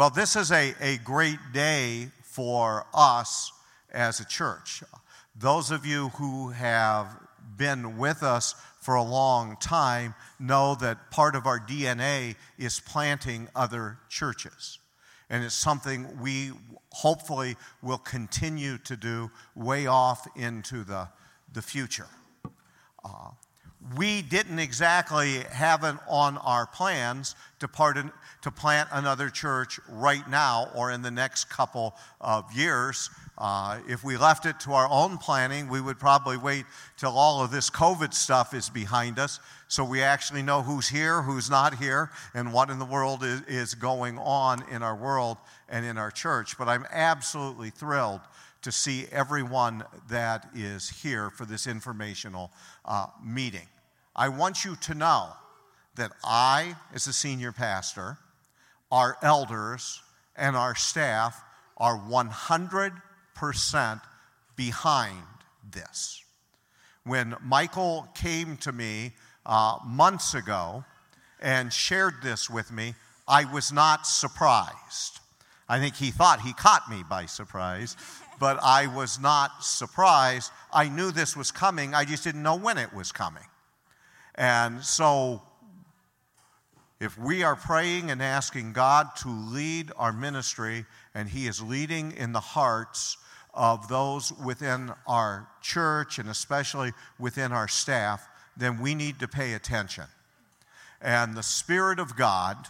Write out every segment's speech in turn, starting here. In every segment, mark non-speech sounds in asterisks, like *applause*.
Well, this is a, a great day for us as a church. Those of you who have been with us for a long time know that part of our DNA is planting other churches. And it's something we hopefully will continue to do way off into the, the future. Uh, we didn't exactly have it on our plans to, pardon, to plant another church right now or in the next couple of years. Uh, if we left it to our own planning, we would probably wait till all of this COVID stuff is behind us so we actually know who's here, who's not here, and what in the world is, is going on in our world and in our church. But I'm absolutely thrilled to see everyone that is here for this informational uh, meeting. I want you to know that I, as a senior pastor, our elders, and our staff are 100% behind this. When Michael came to me uh, months ago and shared this with me, I was not surprised. I think he thought he caught me by surprise, *laughs* but I was not surprised. I knew this was coming, I just didn't know when it was coming. And so, if we are praying and asking God to lead our ministry, and He is leading in the hearts of those within our church and especially within our staff, then we need to pay attention. And the Spirit of God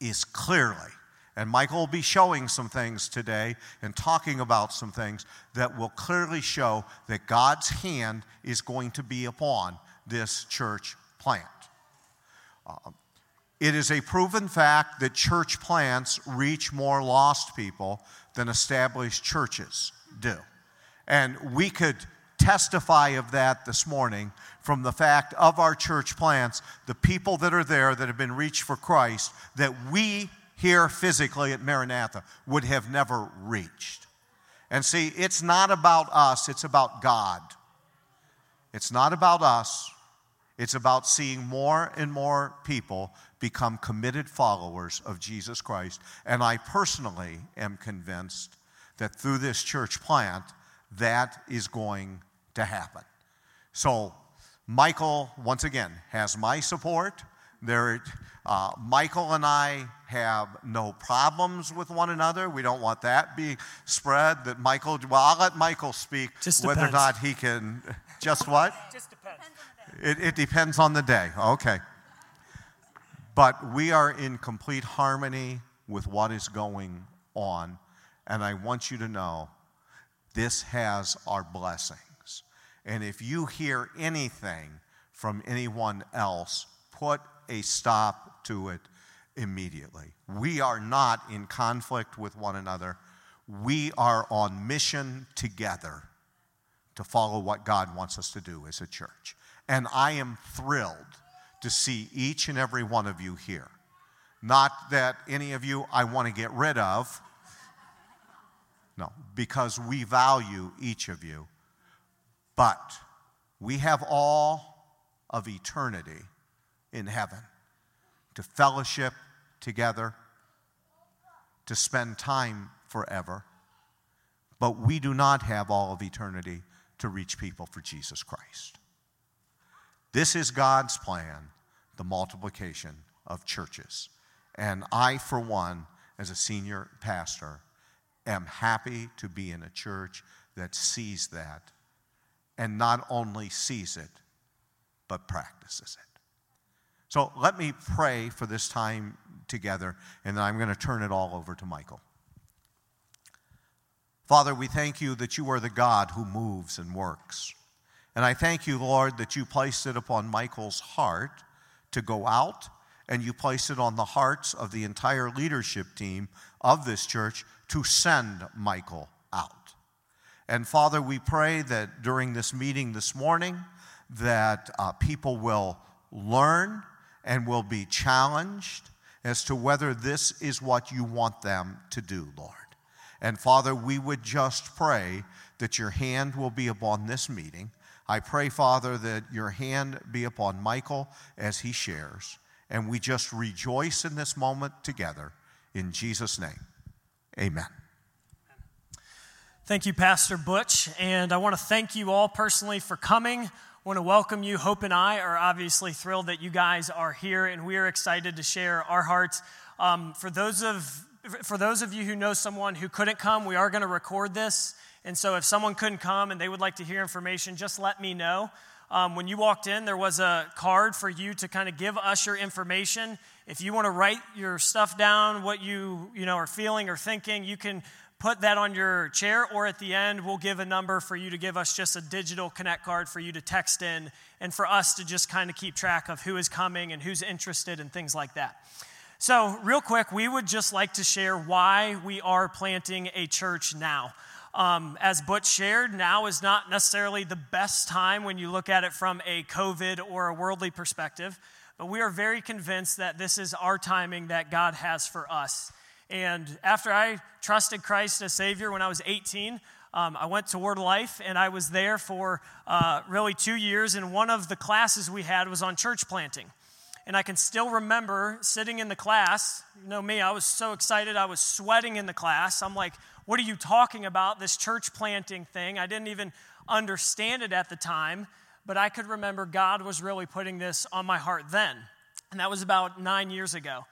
is clearly and Michael will be showing some things today and talking about some things that will clearly show that God's hand is going to be upon this church plant. Uh, it is a proven fact that church plants reach more lost people than established churches do. And we could testify of that this morning from the fact of our church plants, the people that are there that have been reached for Christ, that we here physically at Maranatha would have never reached. And see, it's not about us, it's about God. It's not about us, it's about seeing more and more people become committed followers of Jesus Christ. And I personally am convinced that through this church plant, that is going to happen. So, Michael, once again, has my support. There, uh, Michael and I have no problems with one another. We don't want that be spread. That Michael, well, I'll let Michael speak just whether or not he can. Just what? *laughs* Just depends. It, it depends on the day. Okay. But we are in complete harmony with what is going on. And I want you to know this has our blessings. And if you hear anything from anyone else, put a stop to it immediately. We are not in conflict with one another. We are on mission together to follow what God wants us to do as a church. And I am thrilled to see each and every one of you here. Not that any of you I want to get rid of. No, because we value each of you. But we have all of eternity in heaven to fellowship together, to spend time forever. But we do not have all of eternity to reach people for Jesus Christ. This is God's plan, the multiplication of churches. And I, for one, as a senior pastor, am happy to be in a church that sees that and not only sees it, but practices it. So let me pray for this time together, and then I'm going to turn it all over to Michael. Father, we thank you that you are the God who moves and works. And I thank you, Lord, that you placed it upon Michael's heart to go out, and you placed it on the hearts of the entire leadership team of this church to send Michael out. And Father, we pray that during this meeting this morning, that uh, people will learn and will be challenged as to whether this is what you want them to do, Lord. And Father, we would just pray that your hand will be upon this meeting. I pray, Father, that your hand be upon Michael as he shares. And we just rejoice in this moment together. In Jesus' name, amen. Thank you, Pastor Butch. And I want to thank you all personally for coming. I want to welcome you. Hope and I are obviously thrilled that you guys are here, and we are excited to share our hearts. Um, for those of for those of you who know someone who couldn't come, we are going to record this. And so, if someone couldn't come and they would like to hear information, just let me know. Um, when you walked in, there was a card for you to kind of give us your information. If you want to write your stuff down, what you you know are feeling or thinking, you can put that on your chair, or at the end, we'll give a number for you to give us just a digital connect card for you to text in, and for us to just kind of keep track of who is coming and who's interested and things like that. So, real quick, we would just like to share why we are planting a church now. Um, as Butch shared, now is not necessarily the best time when you look at it from a COVID or a worldly perspective, but we are very convinced that this is our timing that God has for us. And after I trusted Christ as Savior when I was 18, um, I went to Word Life and I was there for uh, really two years. And one of the classes we had was on church planting. And I can still remember sitting in the class. You know me, I was so excited. I was sweating in the class. I'm like, what are you talking about? This church planting thing. I didn't even understand it at the time, but I could remember God was really putting this on my heart then. And that was about nine years ago.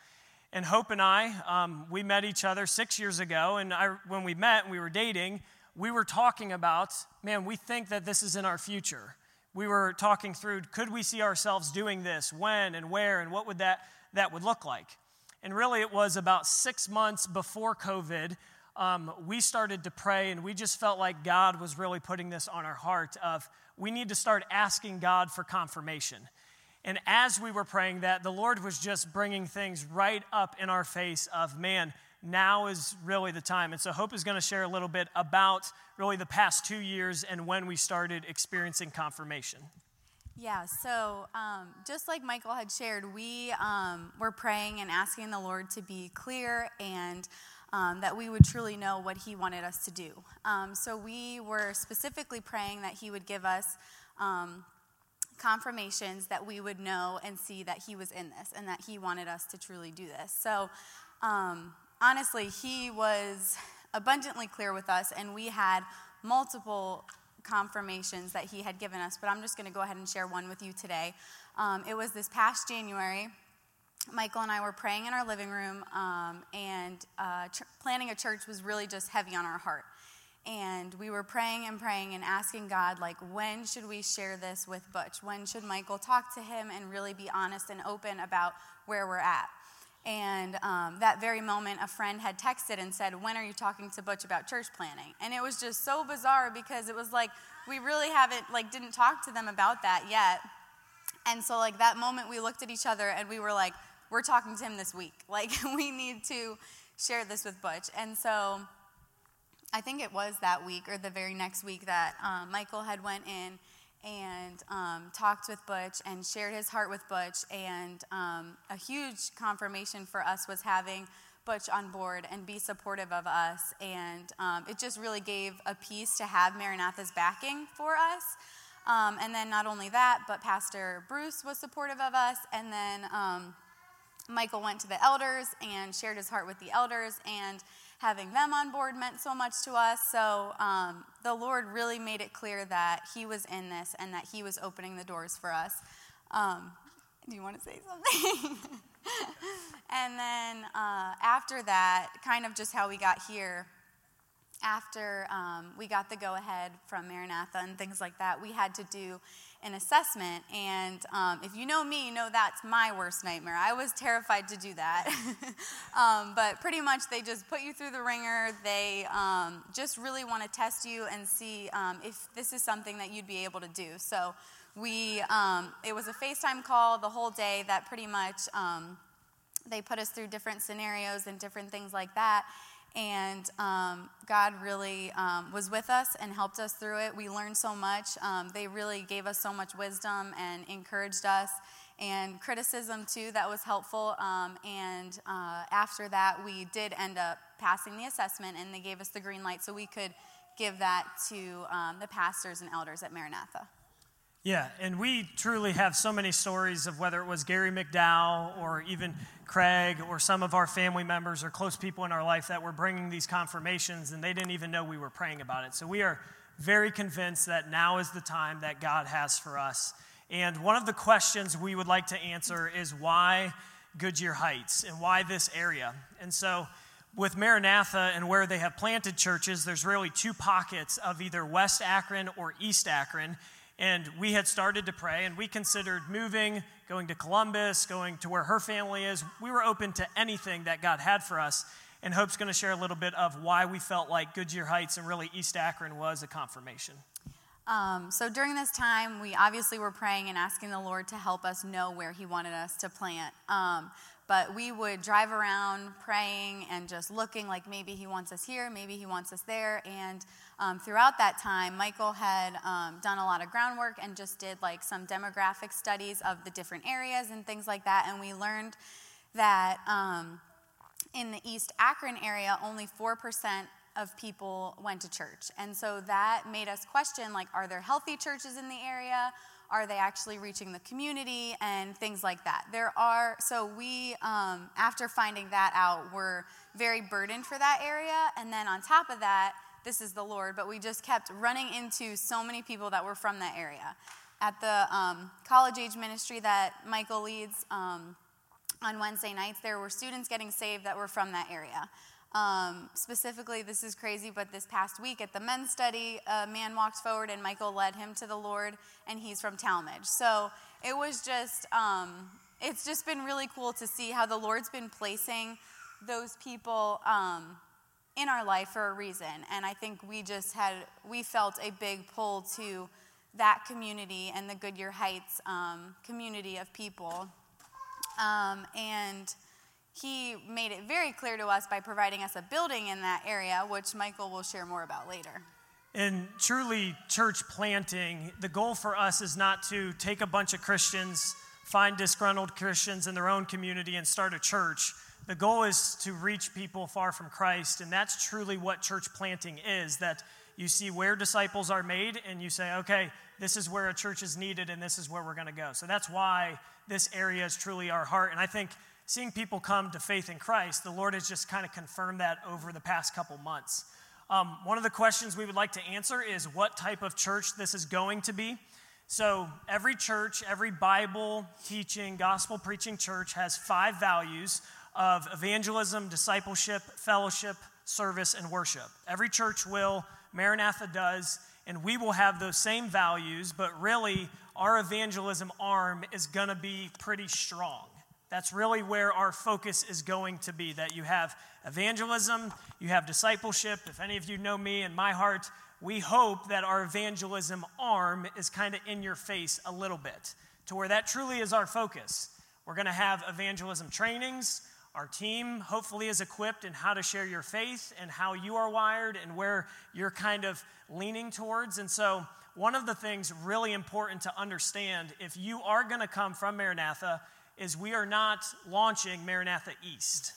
And Hope and I, um, we met each other six years ago. And I, when we met and we were dating, we were talking about, man, we think that this is in our future. We were talking through, could we see ourselves doing this? When and where? And what would that, that would look like? And really, it was about six months before COVID. Um, we started to pray, and we just felt like God was really putting this on our heart of we need to start asking God for confirmation. And as we were praying that, the Lord was just bringing things right up in our face of, man, now is really the time. And so Hope is going to share a little bit about really the past two years and when we started experiencing confirmation. Yeah, so um, just like Michael had shared, we um, were praying and asking the Lord to be clear and um, that we would truly know what He wanted us to do. Um, so we were specifically praying that He would give us um, confirmations that we would know and see that he was in this and that he wanted us to truly do this. So, um, honestly, he was abundantly clear with us, and we had multiple confirmations that he had given us. But I'm just going to go ahead and share one with you today. Um, it was this past January. Michael and I were praying in our living room, um, and uh, planning a church was really just heavy on our heart and we were praying and praying and asking God, like, when should we share this with Butch? When should Michael talk to him and really be honest and open about where we're at? And um, that very moment, a friend had texted and said, When are you talking to Butch about church planning? And it was just so bizarre because it was like, we really haven't, like, didn't talk to them about that yet. And so, like, that moment, we looked at each other and we were like, We're talking to him this week. *laughs* Like, we need to share this with Butch. And so, I think it was that week or the very next week that um, Michael had went in and um, talked with Butch and shared his heart with Butch. And um, a huge confirmation for us was having Butch on board and be supportive of us. And um, it just really gave a peace to have Maranatha's backing for us. Um, and then not only that, but Pastor Bruce was supportive of us. And then um, Michael went to the elders and shared his heart with the elders. And having them on board meant so much to us. So um, the Lord really made it clear that He was in this and that He was opening the doors for us. Um, do you want to say something? *laughs* and then uh, after that, kind of just how we got here, after um, we got the go ahead from Maranatha and things like that, we had to do an assessment. And um, if you know me, you know that's my worst nightmare. I was terrified to do that. *laughs* um, but pretty much they just put you through the wringer. They um, just really want to test you and see um, if this is something that you'd be able to do. So we, um, it was a FaceTime call the whole day that pretty much um, they put us through different scenarios and different things like that. And um, God really um, was with us and helped us through it. We learned so much. Um, they really gave us so much wisdom and encouraged us, and criticism too, that was helpful. Um, and uh, after that, we did end up passing the assessment, and they gave us the green light so we could give that to um, the pastors and elders at Maranatha. Yeah, and we truly have so many stories of whether it was Gary McDowell or even Craig or some of our family members or close people in our life that were bringing these confirmations and they didn't even know we were praying about it. So we are very convinced that now is the time that God has for us. And one of the questions we would like to answer is why Goodyear Heights and why this area? And so with Maranatha and where they have planted churches, there's really two pockets of either West Akron or East Akron. And we had started to pray, and we considered moving, going to Columbus, going to where her family is. We were open to anything that God had for us. And Hope's going to share a little bit of why we felt like Goodyear Heights and really East Akron was a confirmation. Um, so during this time, we obviously were praying and asking the Lord to help us know where He wanted us to plant. Um, but we would drive around praying and just looking like maybe he wants us here, maybe he wants us there. And um, throughout that time, Michael had um, done a lot of groundwork and just did like some demographic studies of the different areas and things like that. And we learned that um, in the East Akron area, only 4% of people went to church. And so that made us question like, are there healthy churches in the area? Are they actually reaching the community and things like that? There are, so we, um, after finding that out, were very burdened for that area. And then on top of that, this is the Lord, but we just kept running into so many people that were from that area. At the um, college age ministry that Michael leads um, on Wednesday nights, there were students getting saved that were from that area. Um, specifically, this is crazy, but this past week at the men's study, a man walked forward and Michael led him to the Lord, and he's from Tallmadge. So it was just, um, it's just been really cool to see how the Lord's been placing those people um, in our life for a reason. And I think we just had, we felt a big pull to that community and the Goodyear Heights um, community of people. Um, and he made it very clear to us by providing us a building in that area, which Michael will share more about later. And truly, church planting, the goal for us is not to take a bunch of Christians, find disgruntled Christians in their own community, and start a church. The goal is to reach people far from Christ, and that's truly what church planting is that you see where disciples are made, and you say, okay, this is where a church is needed, and this is where we're going to go. So that's why this area is truly our heart. And I think seeing people come to faith in Christ, the Lord has just kind of confirmed that over the past couple months. Um, one of the questions we would like to answer is what type of church this is going to be. So, every church, every Bible teaching, gospel preaching church has five values of evangelism, discipleship, fellowship, service, and worship. Every church will, Maranatha does, and we will have those same values, but really, our evangelism arm is going to be pretty strong. That's really where our focus is going to be that you have evangelism, you have discipleship. If any of you know me and my heart, we hope that our evangelism arm is kind of in your face a little bit to where that truly is our focus. We're going to have evangelism trainings. Our team hopefully is equipped in how to share your faith and how you are wired and where you're kind of leaning towards. And so, one of the things really important to understand if you are going to come from Maranatha, is we are not launching Maranatha East.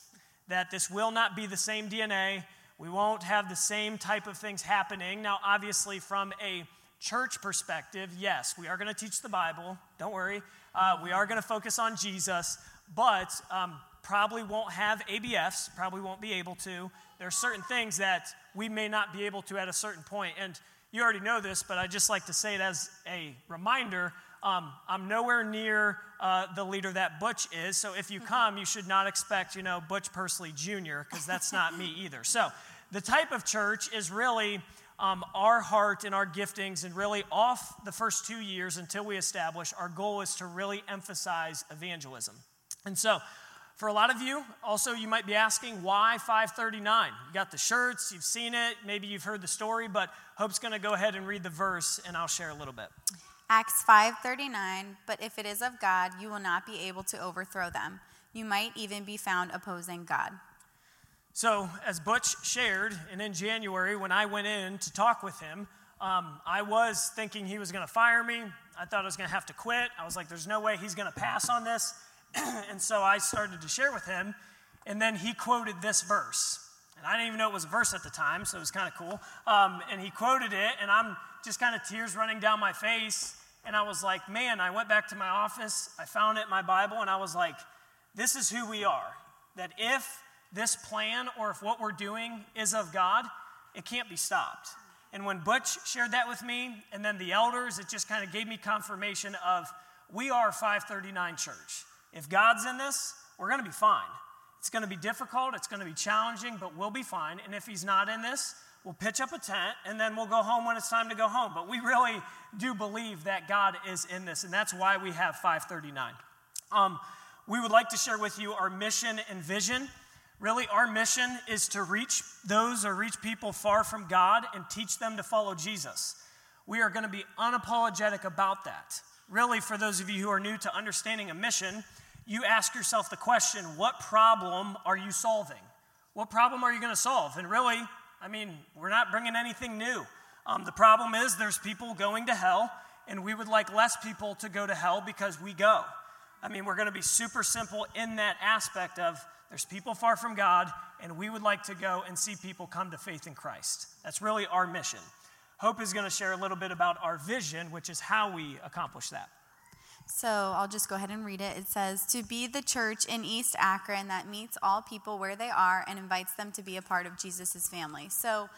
That this will not be the same DNA. We won't have the same type of things happening. Now, obviously, from a church perspective, yes, we are going to teach the Bible. Don't worry. Uh, we are going to focus on Jesus, but um, probably won't have ABFs, probably won't be able to. There are certain things that we may not be able to at a certain point. And you already know this, but I just like to say it as a reminder um, I'm nowhere near uh, the leader that Butch is, so if you *laughs* come, you should not expect, you know, Butch Pursley Jr., because that's not me *laughs* either. So the type of church is really um, our heart and our giftings, and really off the first two years until we establish, our goal is to really emphasize evangelism. And so, for a lot of you, also, you might be asking, why 539? You got the shirts, you've seen it, maybe you've heard the story, but Hope's going to go ahead and read the verse, and I'll share a little bit. Acts 5:39, but if it is of God, you will not be able to overthrow them. You might even be found opposing God. So, as Butch shared, and in January when I went in to talk with him, um, I was thinking he was going to fire me. I thought I was going to have to quit. I was like, there's no way he's going to pass on this. *clears throat* and so I started to share with him, and then he quoted this verse. And I didn't even know it was a verse at the time, so it was kind of cool. Um, and he quoted it, and I'm just kind of tears running down my face. And I was like, man, I went back to my office, I found it in my Bible, and I was like, this is who we are. That if this plan or if what we're doing is of God, it can't be stopped. And when Butch shared that with me, and then the elders, it just kind of gave me confirmation of we are 539 church. If God's in this, we're going to be fine. It's going to be difficult, it's going to be challenging, but we'll be fine. And if He's not in this, we'll pitch up a tent and then we'll go home when it's time to go home. But we really do believe that God is in this, and that's why we have 539. Um, we would like to share with you our mission and vision. Really, our mission is to reach those or reach people far from God and teach them to follow Jesus. We are going to be unapologetic about that. Really, for those of you who are new to understanding a mission, you ask yourself the question what problem are you solving? What problem are you going to solve? And really, I mean, we're not bringing anything new. Um, the problem is there's people going to hell, and we would like less people to go to hell because we go. I mean, we're going to be super simple in that aspect of there's people far from God, and we would like to go and see people come to faith in Christ. That's really our mission. Hope is going to share a little bit about our vision, which is how we accomplish that. So I'll just go ahead and read it. It says, To be the church in East Akron that meets all people where they are and invites them to be a part of Jesus' family. So,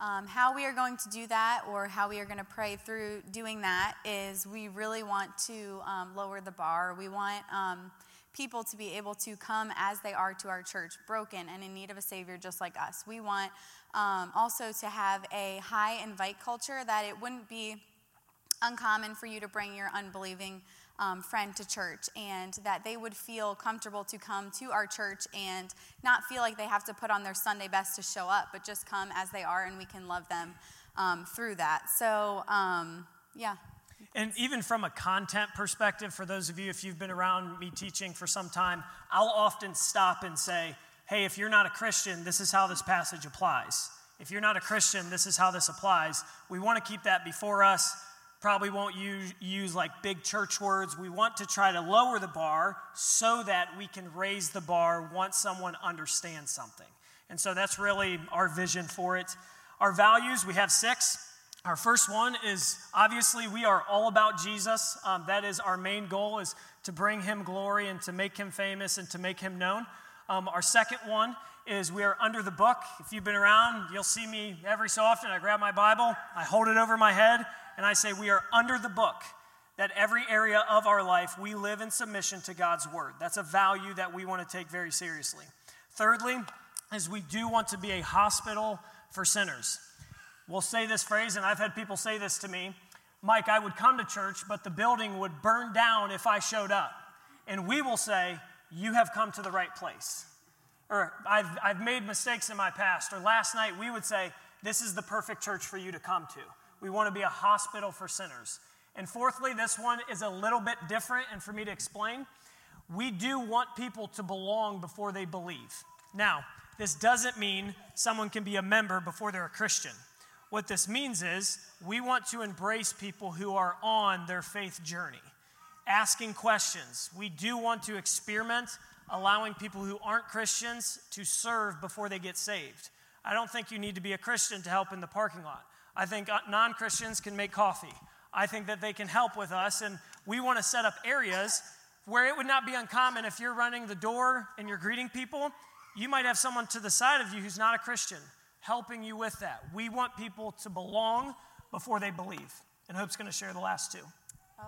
um, how we are going to do that or how we are going to pray through doing that is we really want to um, lower the bar. We want. Um, people to be able to come as they are to our church, broken and in need of a Savior just like us. We want um, also to have a high invite culture that it wouldn't be uncommon for you to bring your unbelieving um, friend to church and that they would feel comfortable to come to our church and not feel like they have to put on their Sunday best to show up, but just come as they are and we can love them um, through that. So, um, yeah. And even from a content perspective, for those of you, if you've been around me teaching for some time, I'll often stop and say, hey, if you're not a Christian, this is how this passage applies. If you're not a Christian, this is how this applies. We want to keep that before us. Probably won't use, use like big church words. We want to try to lower the bar so that we can raise the bar once someone understands something. And so that's really our vision for it. Our values, we have six. Our first one is obviously we are all about Jesus. Um, that is our main goal is to bring him glory and to make him famous and to make him known. Um, our second one is we are under the book. If you've been around, you'll see me every so often. I grab my Bible, I hold it over my head, and I say, We are under the book. That every area of our life we live in submission to God's word. That's a value that we want to take very seriously. Thirdly, is we do want to be a hospital for sinners We'll say this phrase, and I've had people say this to me Mike, I would come to church, but the building would burn down if I showed up. And we will say, You have come to the right place. Or I've, I've made mistakes in my past. Or last night we would say, This is the perfect church for you to come to. We want to be a hospital for sinners. And fourthly, this one is a little bit different, and for me to explain, we do want people to belong before they believe. Now, this doesn't mean someone can be a member before they're a Christian. What this means is we want to embrace people who are on their faith journey, asking questions. We do want to experiment, allowing people who aren't Christians to serve before they get saved. I don't think you need to be a Christian to help in the parking lot. I think uh, non Christians can make coffee. I think that they can help with us, and we want to set up areas where it would not be uncommon if you're running the door and you're greeting people, you might have someone to the side of you who's not a Christian helping you with that. We want people to belong before they believe. And Hope's going to share the last two.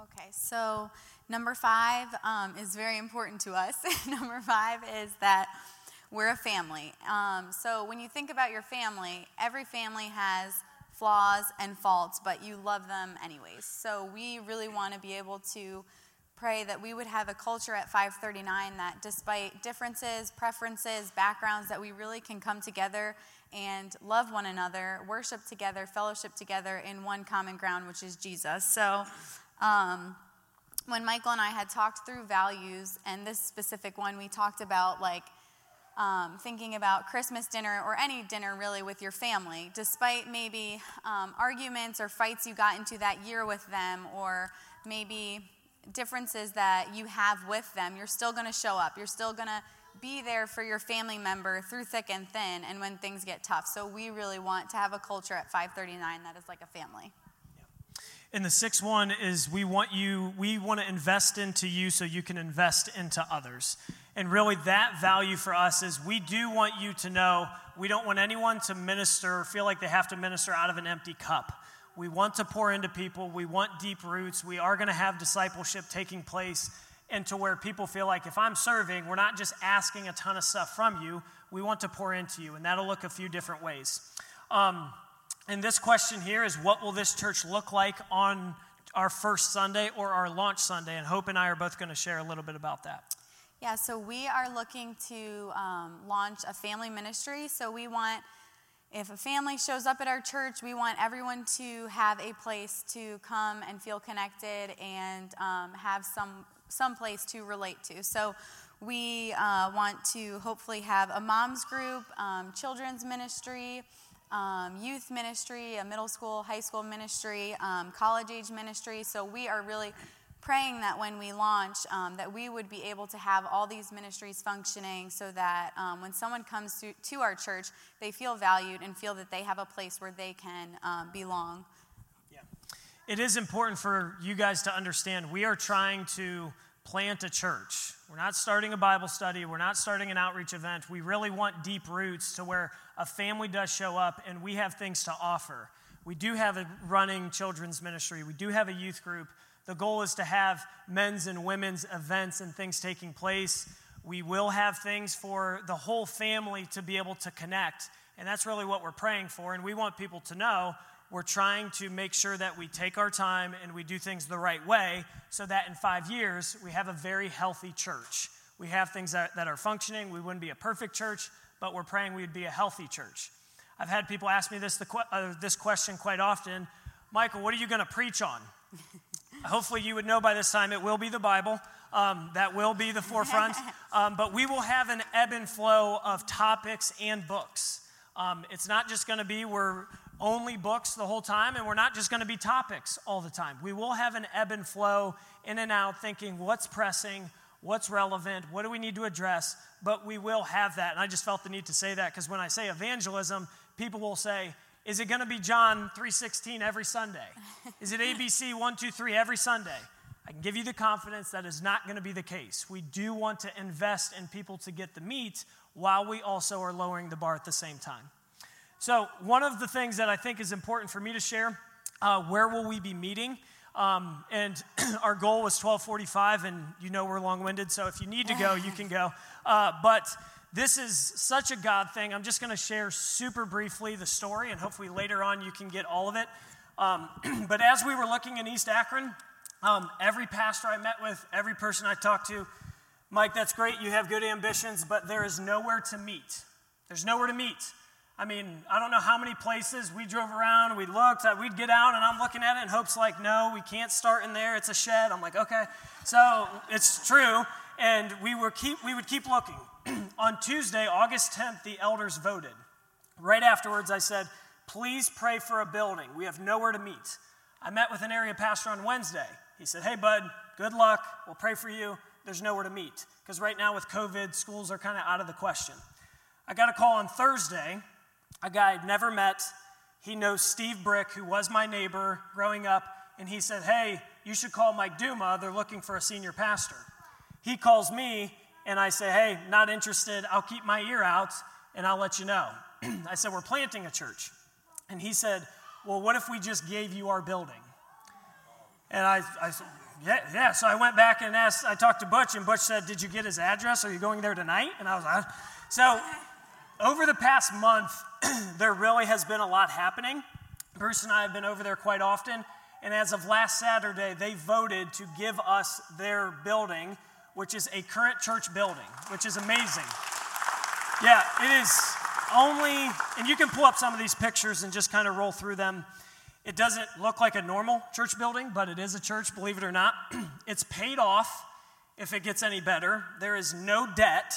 Okay, so number five um, is very important to us. *laughs* number five is that we're a family. Um, so when you think about your family, every family has flaws and faults, but you love them anyways. So we really want to be able to pray that we would have a culture at 539 that despite differences, preferences, backgrounds, that we really can come together and love one another, worship together, fellowship together in one common ground, which is Jesus. So, um, when Michael and I had talked through values, and this specific one, we talked about like um, thinking about Christmas dinner or any dinner really with your family, despite maybe um, arguments or fights you got into that year with them, or maybe differences that you have with them, you're still going to show up. You're still going to be there for your family member through thick and thin and when things get tough. So we really want to have a culture at 539 that is like a family. And the sixth one is we want you, we want to invest into you so you can invest into others. And really, that value for us is we do want you to know we don't want anyone to minister or feel like they have to minister out of an empty cup. We want to pour into people. We want deep roots. We are going to have discipleship taking place into where people feel like if I'm serving, we're not just asking a ton of stuff from you. We want to pour into you, and that'll look a few different ways. Um, and this question here is what will this church look like on our first Sunday or our launch Sunday? And Hope and I are both going to share a little bit about that. Yeah, so we are looking to um, launch a family ministry. So we want, if a family shows up at our church, we want everyone to have a place to come and feel connected and um, have some some place to relate to. So we uh, want to hopefully have a moms group, um, children's ministry um, youth ministry, a middle school, high school ministry, um, college age ministry. So we are really praying that when we launch, um, that we would be able to have all these ministries functioning, so that um, when someone comes to, to, our church, they feel valued and feel that they have a place where they can um, belong. Yeah, it is important for you guys to understand. We are trying to plant a church. We're not starting a Bible study. We're not starting an outreach event. We really want deep roots to where a family does show up and we have things to offer. We do have a running children's ministry, we do have a youth group. The goal is to have men's and women's events and things taking place. We will have things for the whole family to be able to connect. And that's really what we're praying for. And we want people to know we're trying to make sure that we take our time and we do things the right way so that in five years we have a very healthy church. We have things that, that are functioning. We wouldn't be a perfect church, but we're praying we'd be a healthy church. I've had people ask me this, the, uh, this question quite often Michael, what are you going to preach on? *laughs* Hopefully, you would know by this time it will be the Bible. Um, that will be the forefront. *laughs* Um, but we will have an ebb and flow of topics and books. Um, it's not just going to be we're only books the whole time, and we're not just going to be topics all the time. We will have an ebb and flow in and out, thinking what's pressing, what's relevant, what do we need to address, but we will have that. And I just felt the need to say that because when I say evangelism, people will say, is it going to be John 3:16 every Sunday? Is it ABC 123 every Sunday? I can give you the confidence that is not going to be the case. We do want to invest in people to get the meat while we also are lowering the bar at the same time. So, one of the things that I think is important for me to share, uh, where will we be meeting? Um, and *clears throat* our goal was 1245, and you know we're long-winded, so if you need to go, you can go. Uh, but this is such a God thing. I'm just going to share super briefly the story, and hopefully later on you can get all of it. Um, *clears throat* but as we were looking in East Akron, um, every pastor I met with, every person I talked to, Mike, that's great. You have good ambitions, but there is nowhere to meet. There's nowhere to meet. I mean, I don't know how many places we drove around, we looked, uh, we'd get out, and I'm looking at it, and Hope's like, no, we can't start in there, it's a shed. I'm like, okay. So it's true, and we, were keep, we would keep looking. *clears throat* on Tuesday, August 10th, the elders voted. Right afterwards, I said, please pray for a building. We have nowhere to meet. I met with an area pastor on Wednesday. He said, hey, bud, good luck. We'll pray for you. There's nowhere to meet. Because right now, with COVID, schools are kind of out of the question. I got a call on Thursday a guy I'd never met. He knows Steve Brick, who was my neighbor growing up, and he said, Hey, you should call Mike Duma. They're looking for a senior pastor. He calls me, and I say, Hey, not interested. I'll keep my ear out, and I'll let you know. *clears throat* I said, We're planting a church. And he said, Well, what if we just gave you our building? And I, I said, yeah, yeah. So I went back and asked, I talked to Butch, and Butch said, Did you get his address? Are you going there tonight? And I was like, So over the past month, *clears throat* there really has been a lot happening. Bruce and I have been over there quite often, and as of last Saturday, they voted to give us their building, which is a current church building, which is amazing. Yeah, it is only, and you can pull up some of these pictures and just kind of roll through them. It doesn't look like a normal church building, but it is a church, believe it or not. *clears throat* it's paid off if it gets any better. There is no debt.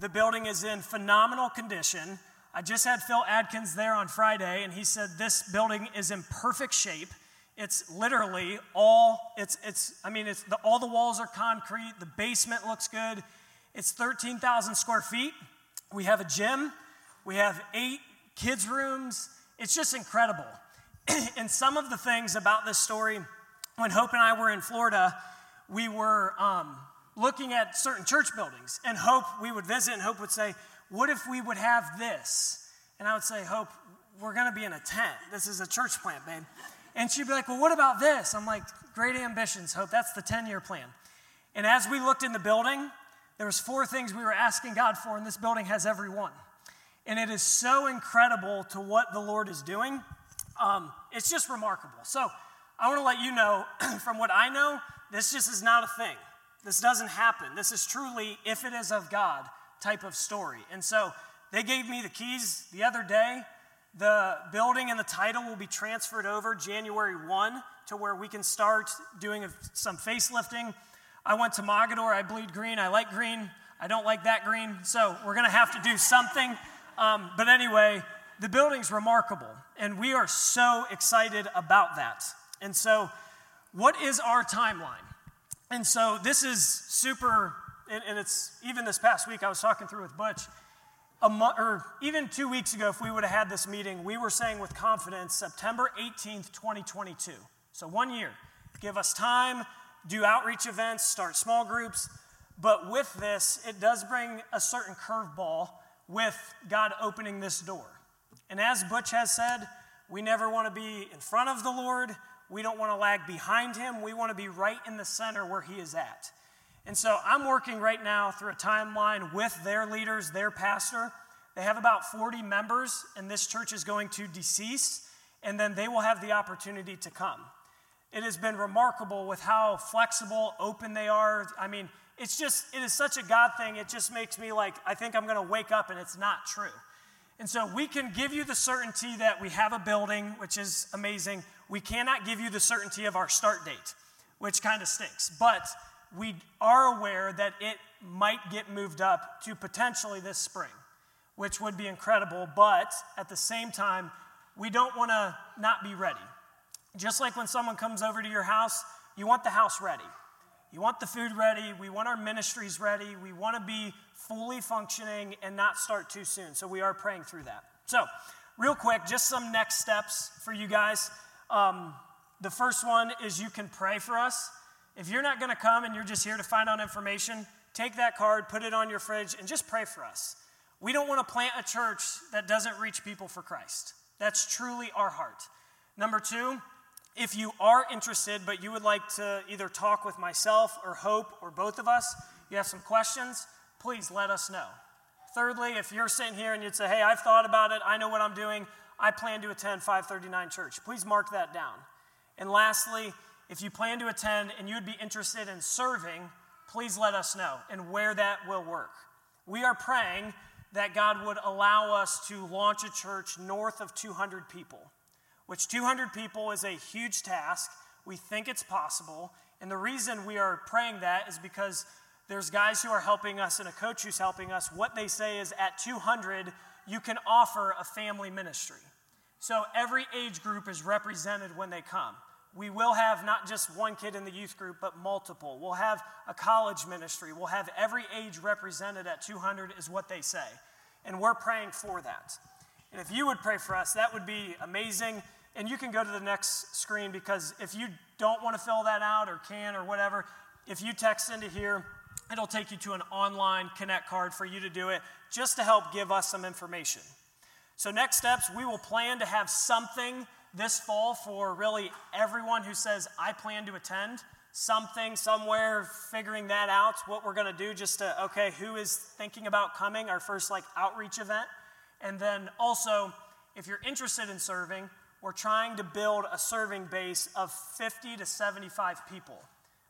The building is in phenomenal condition. I just had Phil Adkins there on Friday, and he said this building is in perfect shape. It's literally all, it's, it's I mean, it's the, all the walls are concrete. The basement looks good. It's 13,000 square feet. We have a gym. We have eight kids' rooms. It's just incredible. *clears throat* and some of the things about this story, when Hope and I were in Florida, we were um, looking at certain church buildings, and Hope, we would visit, and Hope would say, What if we would have this? And I would say, Hope, we're going to be in a tent. This is a church plant, babe. And she'd be like, Well, what about this? I'm like, Great ambitions, Hope. That's the 10 year plan. And as we looked in the building, there was four things we were asking God for, and this building has every one. And it is so incredible to what the Lord is doing. Um, it's just remarkable. So I want to let you know, *clears throat* from what I know, this just is not a thing. This doesn't happen. This is truly, if it is of God, type of story. And so they gave me the keys the other day. The building and the title will be transferred over January 1 to where we can start doing some facelifting. I went to Mogadore. I bleed green. I like green. I don't like that green. So we're going to have to do something. Um, but anyway, the building's remarkable. And we are so excited about that. And so, what is our timeline? And so, this is super, and, and it's even this past week, I was talking through with Butch. A mo- or even two weeks ago, if we would have had this meeting, we were saying with confidence September 18th, 2022. So, one year. Give us time, do outreach events, start small groups. But with this, it does bring a certain curveball with God opening this door. And as Butch has said, we never want to be in front of the Lord. We don't want to lag behind him. We want to be right in the center where he is at. And so I'm working right now through a timeline with their leaders, their pastor. They have about 40 members, and this church is going to decease, and then they will have the opportunity to come. It has been remarkable with how flexible, open they are. I mean, it's just, it is such a God thing. It just makes me like, I think I'm going to wake up and it's not true. And so we can give you the certainty that we have a building, which is amazing. We cannot give you the certainty of our start date, which kind of stinks. But we are aware that it might get moved up to potentially this spring, which would be incredible. But at the same time, we don't want to not be ready. Just like when someone comes over to your house, you want the house ready. You want the food ready. We want our ministries ready. We want to be fully functioning and not start too soon. So we are praying through that. So, real quick, just some next steps for you guys. Um, the first one is you can pray for us. If you're not going to come and you're just here to find out information, take that card, put it on your fridge, and just pray for us. We don't want to plant a church that doesn't reach people for Christ. That's truly our heart. Number two, if you are interested, but you would like to either talk with myself or Hope or both of us, you have some questions, please let us know. Thirdly, if you're sitting here and you'd say, hey, I've thought about it, I know what I'm doing, I plan to attend 539 Church, please mark that down. And lastly, if you plan to attend and you'd be interested in serving, please let us know and where that will work. We are praying that God would allow us to launch a church north of 200 people which 200 people is a huge task. We think it's possible. And the reason we are praying that is because there's guys who are helping us and a coach who's helping us. What they say is at 200, you can offer a family ministry. So every age group is represented when they come. We will have not just one kid in the youth group, but multiple. We'll have a college ministry. We'll have every age represented at 200, is what they say. And we're praying for that. And if you would pray for us, that would be amazing. And you can go to the next screen because if you don't want to fill that out or can or whatever, if you text into here, it'll take you to an online connect card for you to do it just to help give us some information. So, next steps, we will plan to have something this fall for really everyone who says, I plan to attend. Something, somewhere, figuring that out, what we're going to do just to, okay, who is thinking about coming, our first like outreach event. And then also, if you're interested in serving, we're trying to build a serving base of 50 to 75 people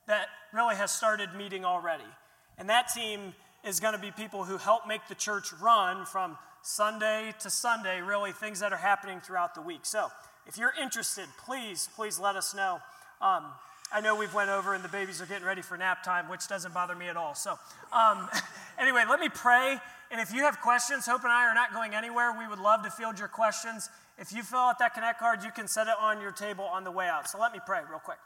that really has started meeting already. And that team is going to be people who help make the church run from Sunday to Sunday, really things that are happening throughout the week. So if you're interested, please, please let us know. Um, I know we've went over and the babies are getting ready for nap time, which doesn't bother me at all. So um, *laughs* anyway, let me pray. And if you have questions, Hope and I are not going anywhere. We would love to field your questions. If you fill out that Connect card, you can set it on your table on the way out. So let me pray real quick.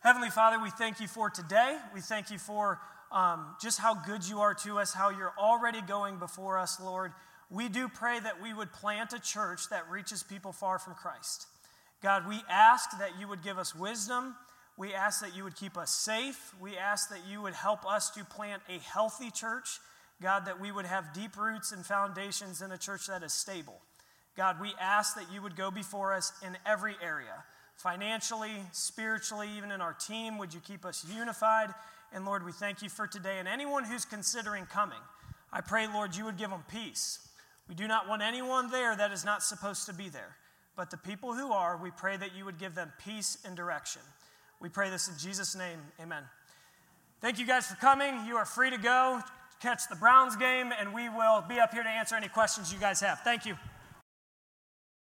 Heavenly Father, we thank you for today. We thank you for um, just how good you are to us, how you're already going before us, Lord. We do pray that we would plant a church that reaches people far from Christ. God, we ask that you would give us wisdom. We ask that you would keep us safe. We ask that you would help us to plant a healthy church. God, that we would have deep roots and foundations in a church that is stable. God, we ask that you would go before us in every area financially, spiritually, even in our team. Would you keep us unified? And Lord, we thank you for today. And anyone who's considering coming, I pray, Lord, you would give them peace. We do not want anyone there that is not supposed to be there. But the people who are, we pray that you would give them peace and direction. We pray this in Jesus' name. Amen. Thank you guys for coming. You are free to go catch the Browns game, and we will be up here to answer any questions you guys have. Thank you.